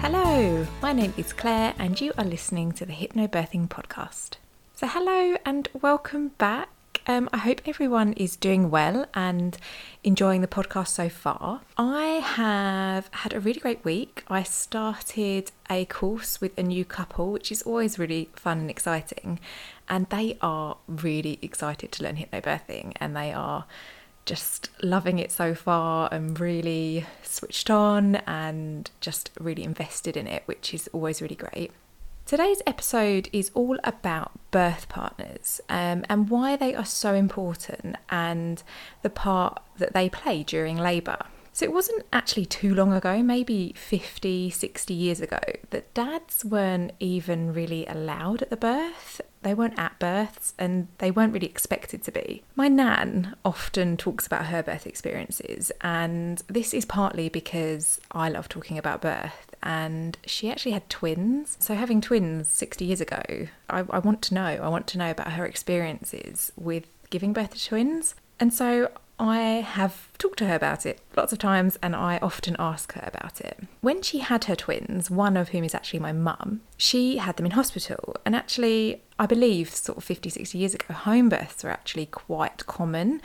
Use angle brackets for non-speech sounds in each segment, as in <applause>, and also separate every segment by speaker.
Speaker 1: Hello, my name is Claire, and you are listening to the Hypnobirthing Podcast. So, hello and welcome back. Um, I hope everyone is doing well and enjoying the podcast so far. I have had a really great week. I started a course with a new couple, which is always really fun and exciting, and they are really excited to learn hypnobirthing and they are just loving it so far and really switched on and just really invested in it, which is always really great. Today's episode is all about birth partners um, and why they are so important and the part that they play during labour. So it wasn't actually too long ago, maybe 50, 60 years ago, that dads weren't even really allowed at the birth. They weren't at births and they weren't really expected to be. My nan often talks about her birth experiences, and this is partly because I love talking about birth. And she actually had twins. So, having twins 60 years ago, I, I want to know. I want to know about her experiences with giving birth to twins. And so I have talked to her about it lots of times and I often ask her about it. When she had her twins, one of whom is actually my mum, she had them in hospital. And actually, I believe sort of 50, 60 years ago, home births were actually quite common.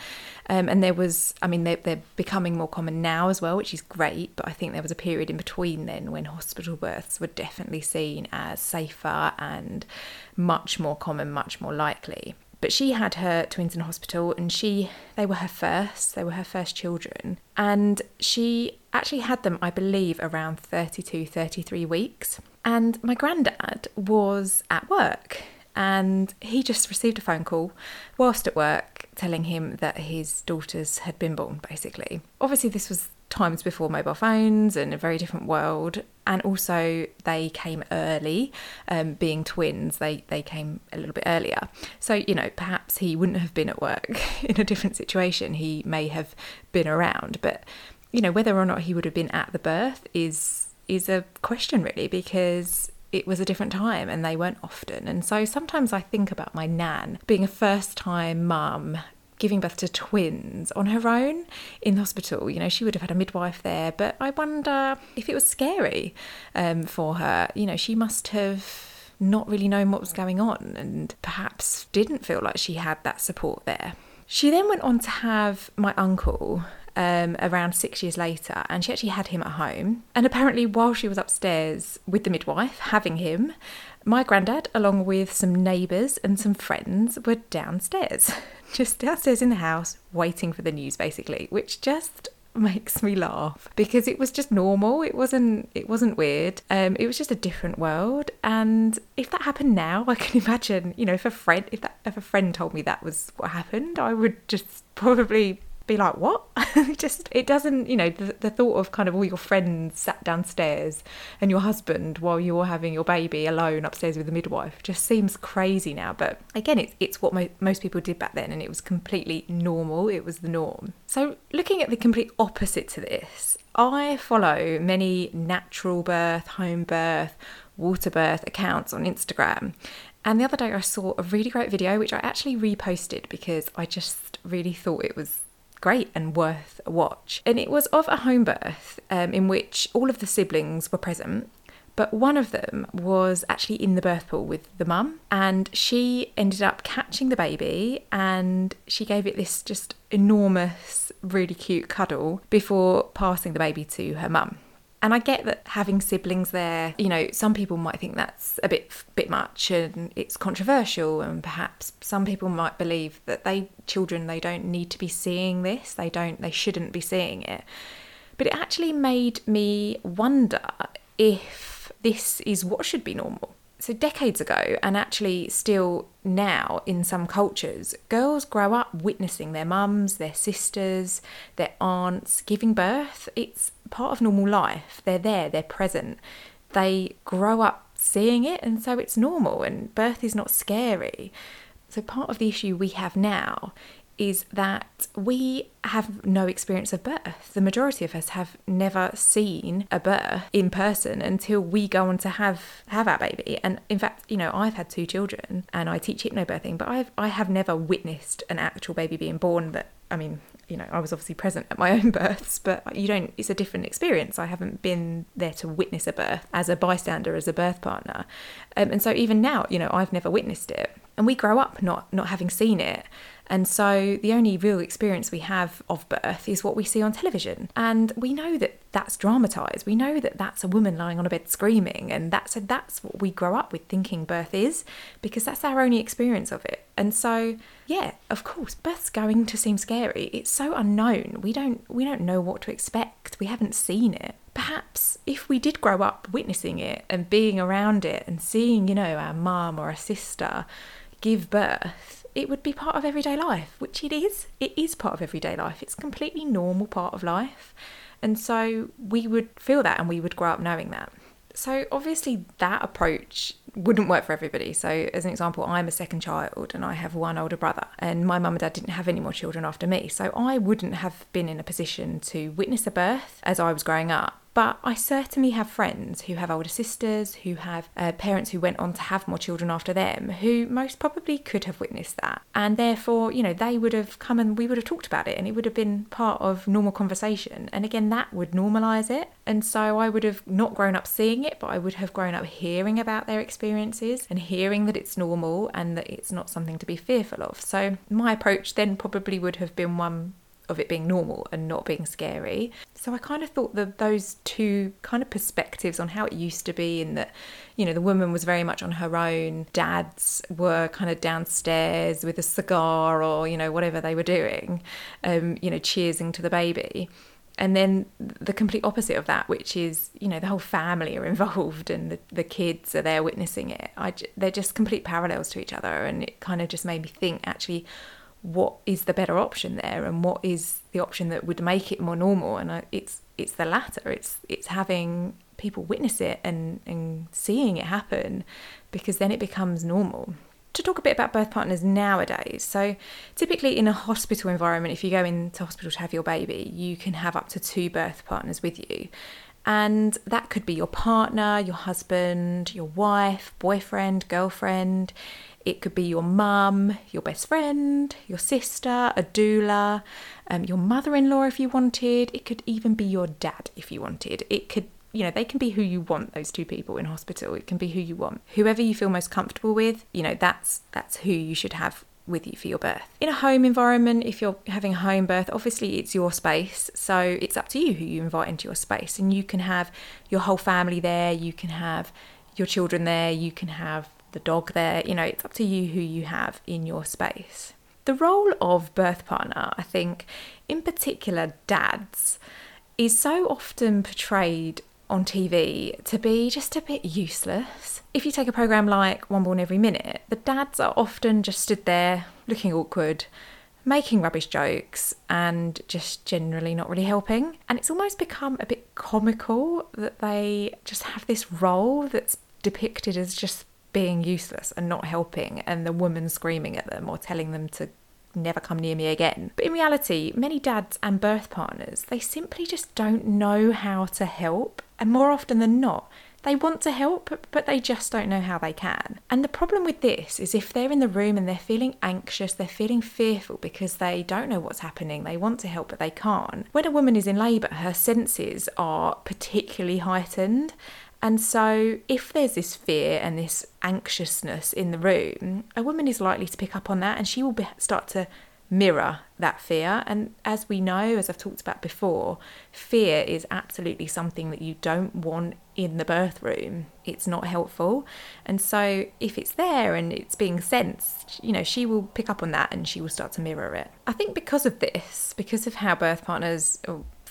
Speaker 1: Um, and there was, I mean, they're, they're becoming more common now as well, which is great. But I think there was a period in between then when hospital births were definitely seen as safer and much more common, much more likely. But she had her twins in hospital and she they were her first, they were her first children. And she actually had them, I believe, around 32, 33 weeks. And my granddad was at work and he just received a phone call whilst at work telling him that his daughters had been born, basically. Obviously, this was times before mobile phones and a very different world. And also, they came early, um, being twins, they, they came a little bit earlier. So, you know, perhaps he wouldn't have been at work <laughs> in a different situation. He may have been around, but, you know, whether or not he would have been at the birth is is a question really because it was a different time and they weren't often. And so sometimes I think about my nan being a first time mum giving birth to twins on her own in the hospital. You know, she would have had a midwife there, but I wonder if it was scary um, for her. You know, she must have not really known what was going on and perhaps didn't feel like she had that support there. She then went on to have my uncle um, around six years later, and she actually had him at home. And apparently, while she was upstairs with the midwife having him, my granddad, along with some neighbours and some friends, were downstairs, <laughs> just downstairs in the house, waiting for the news, basically, which just makes me laugh because it was just normal. It wasn't it wasn't weird. Um it was just a different world. And if that happened now i can <laughs> imagine you know if a friend if that if a friend told me that was what happened i would just probably be like, what? <laughs> just, it doesn't, you know, the, the thought of kind of all your friends sat downstairs and your husband while you're having your baby alone upstairs with the midwife just seems crazy now. But again, it's, it's what mo- most people did back then and it was completely normal. It was the norm. So, looking at the complete opposite to this, I follow many natural birth, home birth, water birth accounts on Instagram. And the other day I saw a really great video, which I actually reposted because I just really thought it was great and worth a watch. And it was of a home birth um, in which all of the siblings were present. But one of them was actually in the birth pool with the mum, and she ended up catching the baby and she gave it this just enormous, really cute cuddle before passing the baby to her mum. And I get that having siblings there, you know, some people might think that's a bit bit much and it's controversial and perhaps some people might believe that they children they don't need to be seeing this. They don't they shouldn't be seeing it. But it actually made me wonder if this is what should be normal so decades ago and actually still now in some cultures girls grow up witnessing their mums their sisters their aunts giving birth it's part of normal life they're there they're present they grow up seeing it and so it's normal and birth is not scary so part of the issue we have now is that we have no experience of birth. The majority of us have never seen a birth in person until we go on to have have our baby. And in fact, you know, I've had two children and I teach hypnobirthing, but I've I have never witnessed an actual baby being born that I mean, you know, I was obviously present at my <laughs> own births, but you don't, it's a different experience. I haven't been there to witness a birth as a bystander, as a birth partner. Um, and so even now, you know, I've never witnessed it. And we grow up not not having seen it. And so the only real experience we have of birth is what we see on television. And we know that that's dramatized. We know that that's a woman lying on a bed screaming and that's that's what we grow up with thinking birth is because that's our only experience of it. And so, yeah, of course, birth's going to seem scary. It's so unknown. We don't we don't know what to expect. We haven't seen it perhaps if we did grow up witnessing it and being around it and seeing, you know, our mum or a sister give birth, it would be part of everyday life, which it is. It is part of everyday life. It's completely normal part of life. And so we would feel that and we would grow up knowing that. So obviously that approach wouldn't work for everybody. So as an example, I'm a second child and I have one older brother and my mum and dad didn't have any more children after me. So I wouldn't have been in a position to witness a birth as I was growing up. But I certainly have friends who have older sisters, who have uh, parents who went on to have more children after them, who most probably could have witnessed that. And therefore, you know, they would have come and we would have talked about it and it would have been part of normal conversation. And again, that would normalise it. And so I would have not grown up seeing it, but I would have grown up hearing about their experiences and hearing that it's normal and that it's not something to be fearful of. So my approach then probably would have been one of it being normal and not being scary. So I kind of thought that those two kind of perspectives on how it used to be, and that, you know, the woman was very much on her own, dads were kind of downstairs with a cigar or, you know, whatever they were doing, um, you know, cheersing to the baby. And then the complete opposite of that, which is, you know, the whole family are <laughs> involved and the, the kids are there witnessing it. I, they're just complete parallels to each other. And it kind of just made me think actually, what is the better option there and what is the option that would make it more normal? And it's it's the latter. It's it's having people witness it and and seeing it happen because then it becomes normal. To talk a bit about birth partners nowadays. So typically in a hospital environment if you go into hospital to have your baby you can have up to two birth partners with you. And that could be your partner, your husband, your wife, boyfriend, girlfriend. It could be your mum, your best friend, your sister, a doula, um, your mother in law if you wanted. It could even be your dad if you wanted. It could, you know, they can be who you want, those two people in hospital. It can be who you want. Whoever you feel most comfortable with, you know, that's that's who you should have with you for your birth. In a home environment, if you're having a home birth, obviously it's your space, so it's up to you who you invite into your space. And you can have your whole family there, you can have your children there, you can have the dog there. You know, it's up to you who you have in your space. The role of birth partner, I think, in particular dads, is so often portrayed on TV to be just a bit useless. If you take a programme like One Born Every Minute, the dads are often just stood there looking awkward, making rubbish jokes, and just generally not really helping. And it's almost become a bit comical that they just have this role that's depicted as just being useless and not helping, and the woman screaming at them or telling them to never come near me again. But in reality, many dads and birth partners, they simply just don't know how to help, and more often than not, they want to help, but they just don't know how they can. And the problem with this is if they're in the room and they're feeling anxious, they're feeling fearful because they don't know what's happening, they want to help, but they can't. When a woman is in labour, her senses are particularly heightened and so, if there's this fear and this anxiousness in the room, a woman is likely to pick up on that and she will be, start to mirror that fear. And as we know, as I've talked about before, fear is absolutely something that you don't want in the birth room. It's not helpful. And so, if it's there and it's being sensed, you know, she will pick up on that and she will start to mirror it. I think because of this, because of how birth partners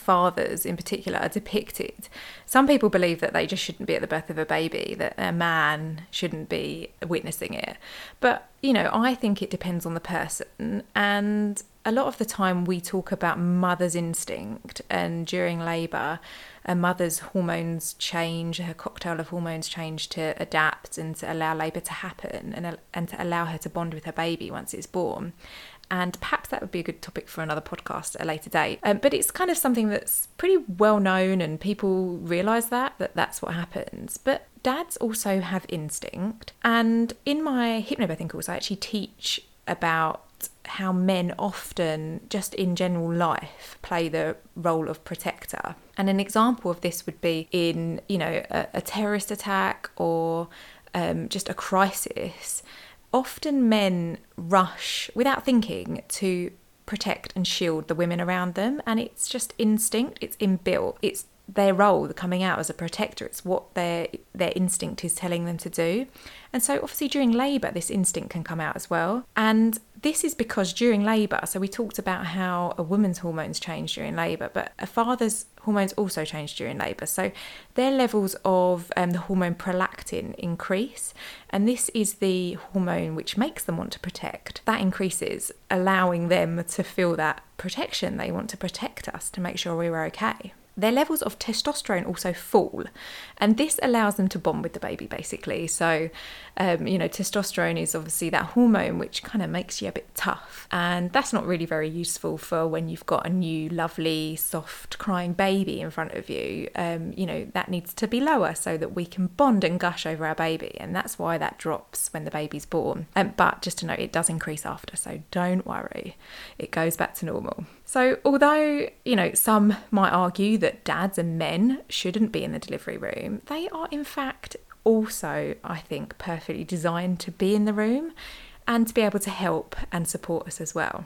Speaker 1: fathers in particular are depicted. Some people believe that they just shouldn't be at the birth of a baby, that a man shouldn't be witnessing it. But, you know, I think it depends on the person. And a lot of the time we talk about mother's instinct, and during labour, a mother's hormones change, her cocktail of hormones change to adapt and to allow labour to happen and, and to allow her to bond with her baby once it's born and perhaps that would be a good topic for another podcast at a later date. Um, but it's kind of something that's pretty well known, and people realise that that that's what happens. But dads also have instinct, and in my hypnobirthing course, I actually teach about how men often, just in general life, play the role of protector. And an example of this would be in, you know, a, a terrorist attack or um, just a crisis. Often men rush without thinking to protect and shield the women around them, and it's just instinct, it's inbuilt, it's their role coming out as a protector it's what their their instinct is telling them to do. And so obviously during labor this instinct can come out as well. And this is because during labour, so we talked about how a woman's hormones change during labour, but a father's hormones also change during labour. So their levels of um, the hormone prolactin increase, and this is the hormone which makes them want to protect. That increases, allowing them to feel that protection. They want to protect us to make sure we're okay their levels of testosterone also fall, and this allows them to bond with the baby basically. So, um, you know, testosterone is obviously that hormone which kind of makes you a bit tough, and that's not really very useful for when you've got a new, lovely, soft, crying baby in front of you. Um, you know, that needs to be lower so that we can bond and gush over our baby, and that's why that drops when the baby's born. Um, but just to note, it does increase after, so don't worry, it goes back to normal. So, although, you know, some might argue that dads and men shouldn't be in the delivery room, they are in fact also, I think, perfectly designed to be in the room and to be able to help and support us as well.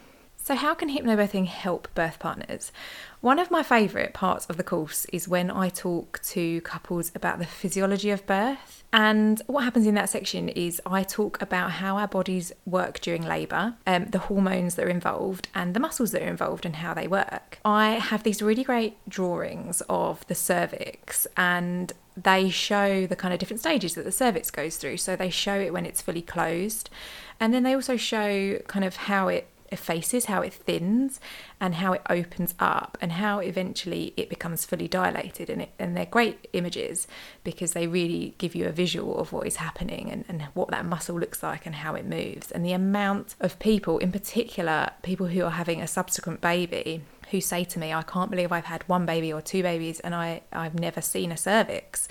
Speaker 1: So, how can hypnobirthing help birth partners? One of my favourite parts of the course is when I talk to couples about the physiology of birth. And what happens in that section is I talk about how our bodies work during labour, um, the hormones that are involved, and the muscles that are involved, and how they work. I have these really great drawings of the cervix, and they show the kind of different stages that the cervix goes through. So they show it when it's fully closed, and then they also show kind of how it effaces, how it thins, and how it opens up, and how eventually it becomes fully dilated. And, it, and they're great images because they really give you a visual of what is happening and, and what that muscle looks like and how it moves. And the amount of people, in particular, people who are having a subsequent baby, who say to me, I can't believe I've had one baby or two babies and I, I've never seen a cervix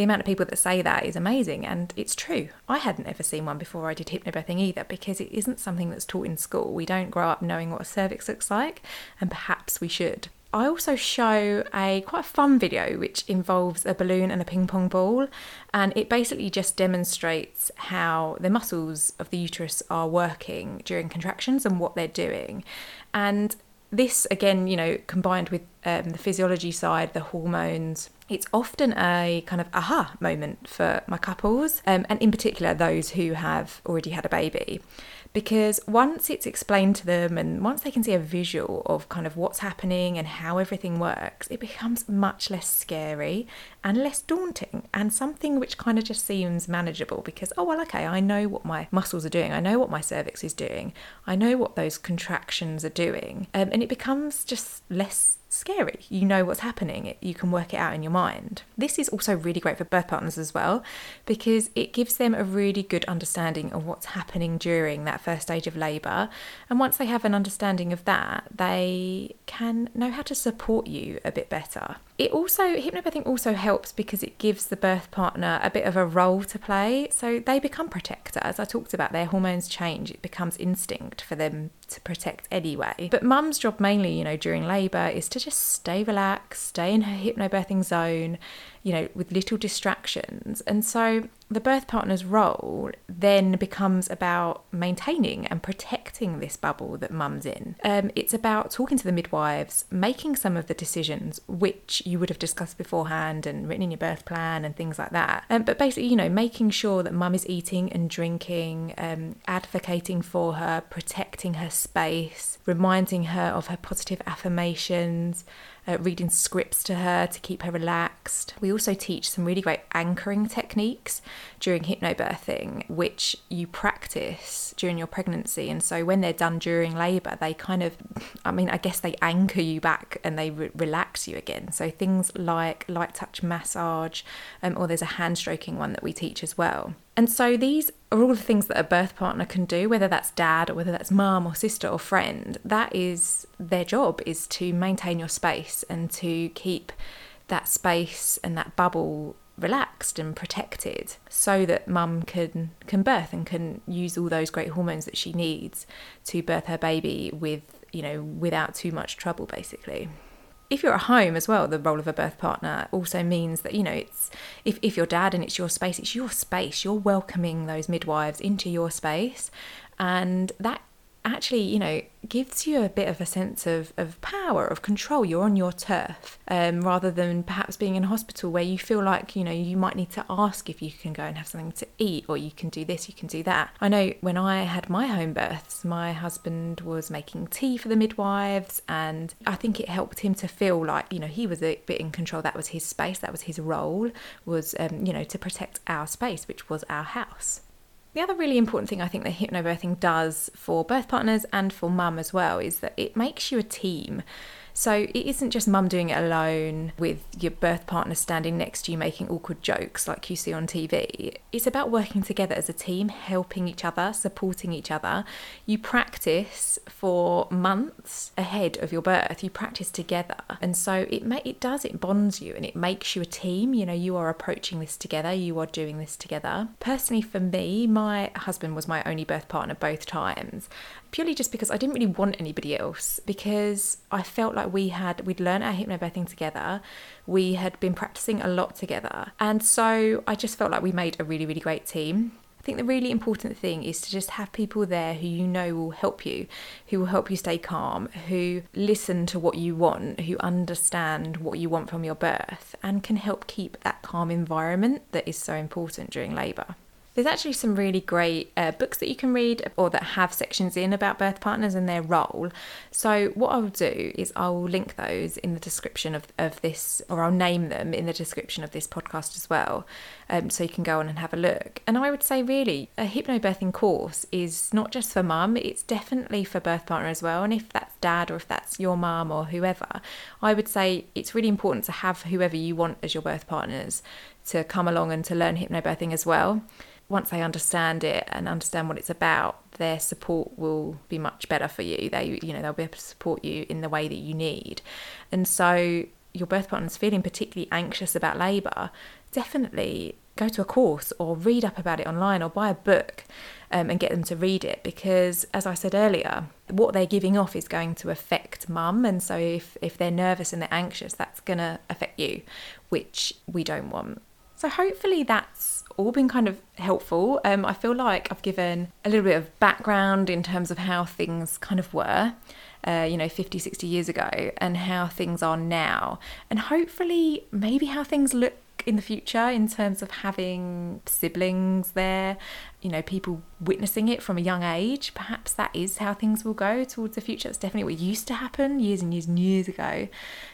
Speaker 1: the amount of people that say that is amazing and it's true. I hadn't ever seen one before I did hypnobirthing either because it isn't something that's taught in school. We don't grow up knowing what a cervix looks like and perhaps we should. I also show a quite a fun video which involves a balloon and a ping pong ball, and it basically just demonstrates how the muscles of the uterus are working during contractions and what they're doing. And this, again, you know, combined with um, the physiology side, the hormones, it's often a kind of aha moment for my couples, um, and in particular those who have already had a baby. Because once it's explained to them and once they can see a visual of kind of what's happening and how everything works, it becomes much less scary and less daunting and something which kind of just seems manageable because, oh, well, okay, I know what my muscles are doing, I know what my cervix is doing, I know what those contractions are doing, um, and it becomes just less scary. You know what's happening, you can work it out in your mind. This is also really great for birth partners as well because it gives them a really good understanding of what's happening during that first stage of labour. And once they have an understanding of that, they can know how to support you a bit better. It also, hypnobirthing also helps because it gives the birth partner a bit of a role to play. So they become protector. As I talked about, their hormones change, it becomes instinct for them to protect anyway. But mum's job mainly, you know, during labour is to just stay relaxed, stay in her hypnobirthing zone, you know, with little distractions. And so the birth partner's role then becomes about maintaining and protecting this bubble that mum's in. Um, it's about talking to the midwives, making some of the decisions which you would have discussed beforehand and written in your birth plan and things like that. Um, but basically, you know, making sure that mum is eating and drinking, um, advocating for her, protecting her space, reminding her of her positive affirmations uh, reading scripts to her to keep her relaxed. We also teach some really great anchoring techniques during hypnobirthing, which you practice during your pregnancy. And so when they're done during labour, they kind of, I mean, I guess they anchor you back and they re- relax you again. So things like light touch massage, um, or there's a hand stroking one that we teach as well. And so these are all the things that a birth partner can do, whether that's dad or whether that's mum or sister or friend. That is their job is to maintain your space and to keep that space and that bubble relaxed and protected so that mum can can birth and can use all those great hormones that she needs to birth her baby with you know without too much trouble basically if you're at home as well, the role of a birth partner also means that, you know, it's if, if you're dad and it's your space, it's your space. You're welcoming those midwives into your space. And that actually, you know, gives you a bit of a sense of, of power, of control. You're on your turf, um, rather than perhaps being in a hospital where you feel like, you know, you might need to ask if you can go and have something to eat or you can do this, you can do that. I know when I had my home births, my husband was making tea for the midwives, and I think it helped him to feel like, you know, he was a bit in control. That was his space, that was his role, was, um, you know, to protect our space, which was our house. The other really important thing I think that hypnobirthing does for birth partners and for mum as well is that it makes you a team. So it isn't just mum doing it alone with your birth partner standing next to you making awkward jokes like you see on TV. It's about working together as a team, helping each other, supporting each other. You practice for months ahead of your birth. You practice together. And so it may, it does it bonds you and it makes you a team. You know, you are approaching this together, you are doing this together. Personally for me, my husband was my only birth partner both times purely just because I didn't really want anybody else because I felt like we had we'd learned our hypnobirthing together, we had been practicing a lot together, and so I just felt like we made a really really great team. I think the really important thing is to just have people there who you know will help you, who will help you stay calm, who listen to what you want, who understand what you want from your birth, and can help keep that calm environment that is so important during labour. There's actually some really great uh, books that you can read or that have sections in about birth partners and their role. So, what I'll do is I'll link those in the description of, of this, or I'll name them in the description of this podcast as well. Um, so you can go on and have a look. And I would say, really, a hypnobirthing course is not just for mum, it's definitely for birth partner as well. And if that's dad or if that's your mum or whoever, I would say it's really important to have whoever you want as your birth partners to come along and to learn hypnobirthing as well once they understand it and understand what it's about, their support will be much better for you. They, you know, they'll be able to support you in the way that you need. And so, your birth partner's feeling particularly anxious about labour, definitely go to a course or read up about it online or buy a book um, and get them to read it because, as I said earlier, what they're giving off is going to affect mum. And so, if, if they're nervous and they're anxious, that's going to affect you, which we don't want. So, hopefully, that's all been kind of helpful. Um, I feel like I've given a little bit of background in terms of how things kind of were, uh, you know, 50, 60 years ago, and how things are now. And hopefully, maybe how things look in the future in terms of having siblings there, you know, people witnessing it from a young age. Perhaps that is how things will go towards the future. It's definitely what used to happen years and years and years ago.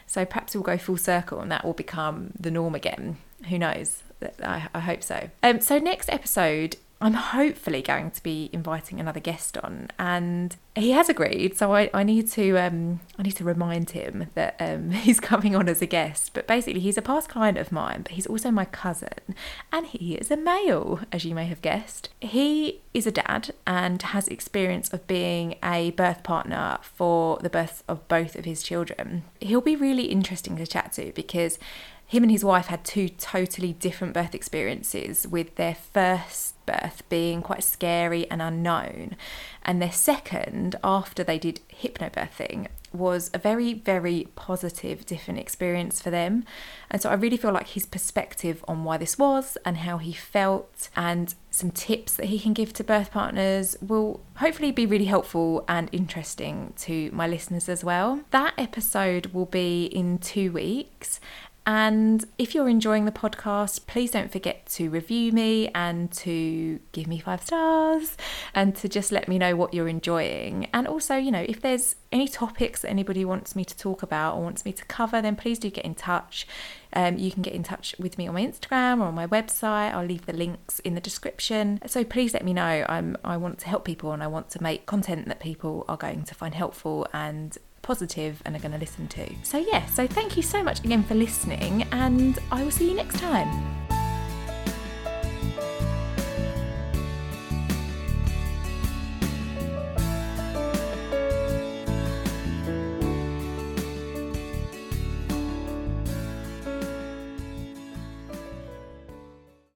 Speaker 1: So perhaps we'll go full circle and that will become the norm again. Who knows? I, I hope so. Um, so next episode, I'm hopefully going to be inviting another guest on, and he has agreed. So I, I need to um, I need to remind him that um, <laughs> he's coming on as a guest. But basically, he's a past client of mine, but he's also my cousin, and he is a male, as you may have guessed. He is a dad and has experience of being a birth partner for the birth of both of his children. He'll be really interesting to chat to because him and his wife had two totally different birth experiences, with their first birth being quite scary and unknown, and their second, after they did hypnobirthing, was a very, very positive, different experience for them. And so I really feel like his perspective on why this was and how he felt, and some tips that he can give to birth partners will hopefully be really helpful and interesting to my listeners as well. That episode will be in two weeks and if you're enjoying the podcast, please don't forget to review me and to give me five stars and to just let me know what you're enjoying. And also, you know, if there's any topics that anybody wants me to talk about or wants me to cover, then please do get in touch. Um, you can get in touch with me on my Instagram or on my website. I'll leave the links in the description. So please let me know. I'm I want to help people and I want to make content that people are going to find helpful and positive and are going to listen to. So, yeah, so thank you so much again for listening, and I will see you next time.